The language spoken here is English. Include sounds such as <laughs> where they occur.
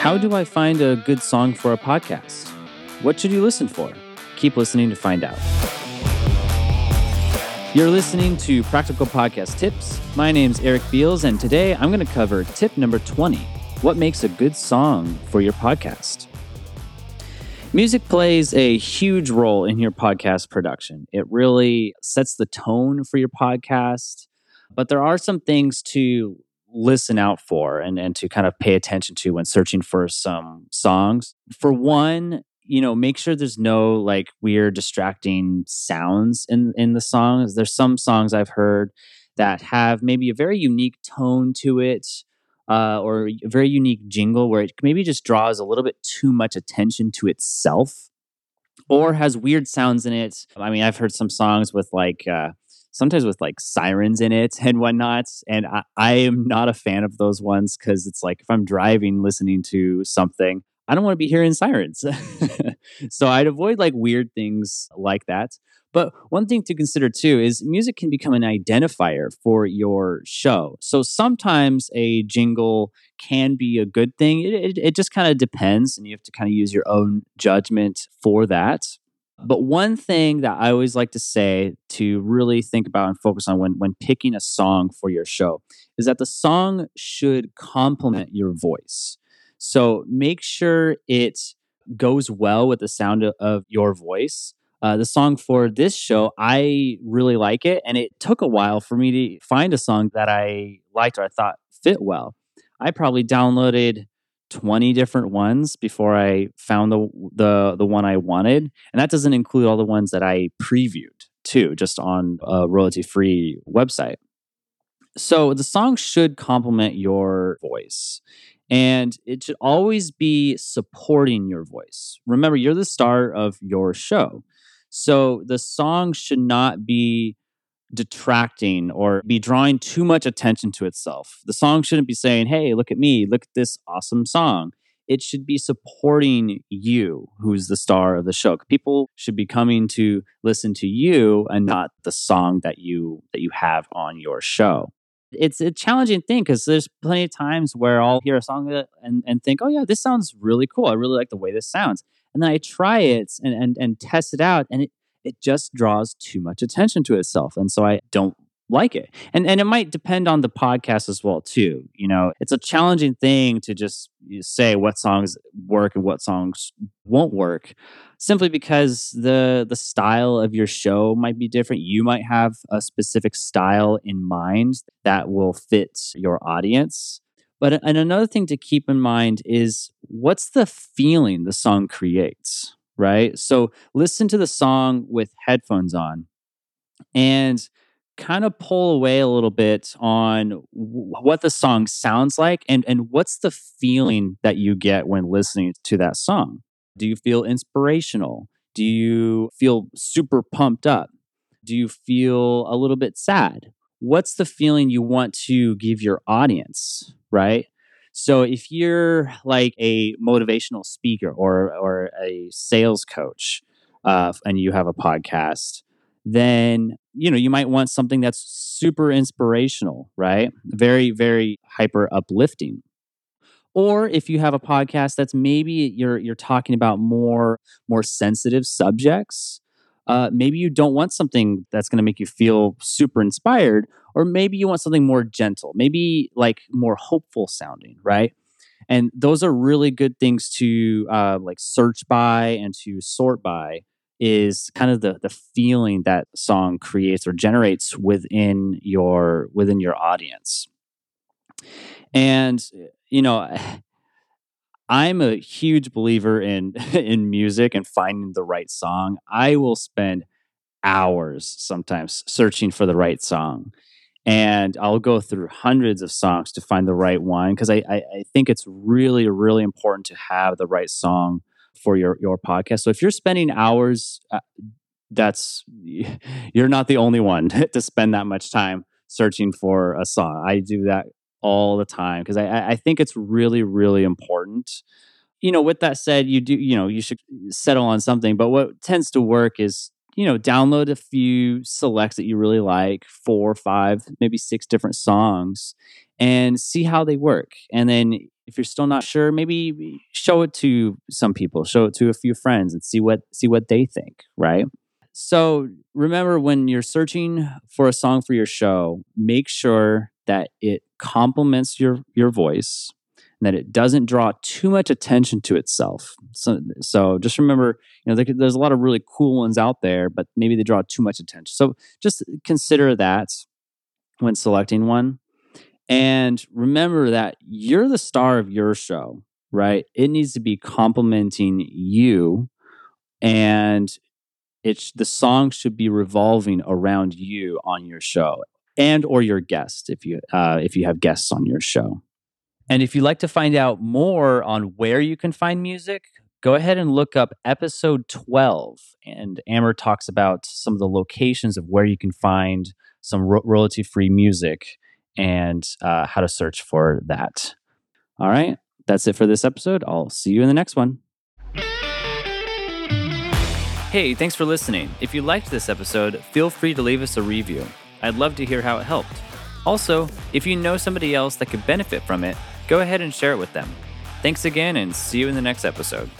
How do I find a good song for a podcast? What should you listen for? Keep listening to find out. You're listening to Practical Podcast Tips. My name's Eric Beals, and today I'm going to cover tip number 20 What makes a good song for your podcast? Music plays a huge role in your podcast production. It really sets the tone for your podcast, but there are some things to listen out for and, and to kind of pay attention to when searching for some songs. For one, you know, make sure there's no like weird distracting sounds in in the songs. There's some songs I've heard that have maybe a very unique tone to it. Uh, or a very unique jingle where it maybe just draws a little bit too much attention to itself or has weird sounds in it. I mean, I've heard some songs with like uh, sometimes with like sirens in it and whatnot. And I, I am not a fan of those ones because it's like if I'm driving listening to something, I don't want to be hearing sirens. <laughs> so I'd avoid like weird things like that. But one thing to consider too is music can become an identifier for your show. So sometimes a jingle can be a good thing. It, it, it just kind of depends, and you have to kind of use your own judgment for that. But one thing that I always like to say to really think about and focus on when, when picking a song for your show is that the song should complement your voice. So make sure it goes well with the sound of, your voice. Uh, the song for this show, I really like it. And it took a while for me to find a song that I liked or I thought fit well. I probably downloaded 20 different ones before I found the the the one I wanted, and that doesn't include all the ones that I previewed too, just on a royalty free website. So the song should complement your voice. And it should always be supporting your voice. Remember, you're the star of your show. So the song should not be detracting or be drawing too much attention to itself. The song shouldn't be saying, Hey, look at me, look at this awesome song. It should be supporting you, who's the star of the show. People should be coming to listen to you and not the song that you that you have on your show. It's a challenging thing because there's plenty of times where I'll hear a song and, and think, oh yeah, this sounds really cool. I really like the way this sounds. And then I try it and, and, and test it out and it it just draws too much attention to itself. And so I don't like it. And and it might depend on the podcast as well too. You know, it's a challenging thing to just say what songs work and what songs won't work simply because the the style of your show might be different. You might have a specific style in mind that will fit your audience. But and another thing to keep in mind is what's the feeling the song creates? Right? So listen to the song with headphones on and kind of pull away a little bit on w- what the song sounds like and and what's the feeling that you get when listening to that song. Do you feel inspirational? Do you feel super pumped up? Do you feel a little bit sad? What's the feeling you want to give your audience, right? So if you're like a motivational speaker or or a sales coach, uh, and you have a podcast, then you know you might want something that's super inspirational, right? Very very hyper uplifting. Or if you have a podcast that's maybe you're you're talking about more more sensitive subjects, uh, maybe you don't want something that's going to make you feel super inspired, or maybe you want something more gentle, maybe like more hopeful sounding, right? And those are really good things to uh, like search by and to sort by is kind of the the feeling that song creates or generates within your within your audience. And you know, I'm a huge believer in <laughs> in music and finding the right song. I will spend hours sometimes searching for the right song. And I'll go through hundreds of songs to find the right one because I, I, I think it's really, really important to have the right song for your, your podcast. So if you're spending hours, uh, that's <laughs> you're not the only one <laughs> to spend that much time searching for a song. I do that all the time because I, I think it's really, really important. You know, with that said, you do, you know, you should uh, settle on something. But what tends to work is, you know, download a few selects that you really like, four, five, maybe six different songs, and see how they work. And then if you're still not sure, maybe show it to some people, show it to a few friends and see what see what they think, right? So remember when you're searching for a song for your show, make sure that it complements your your voice and that it doesn't draw too much attention to itself. So, so just remember, you know, there, there's a lot of really cool ones out there, but maybe they draw too much attention. So just consider that when selecting one. And remember that you're the star of your show, right? It needs to be complementing you and it's the song should be revolving around you on your show and or your guest if you uh, if you have guests on your show and if you'd like to find out more on where you can find music go ahead and look up episode 12 and Amber talks about some of the locations of where you can find some ro- royalty free music and uh, how to search for that all right that's it for this episode i'll see you in the next one Hey, thanks for listening. If you liked this episode, feel free to leave us a review. I'd love to hear how it helped. Also, if you know somebody else that could benefit from it, go ahead and share it with them. Thanks again, and see you in the next episode.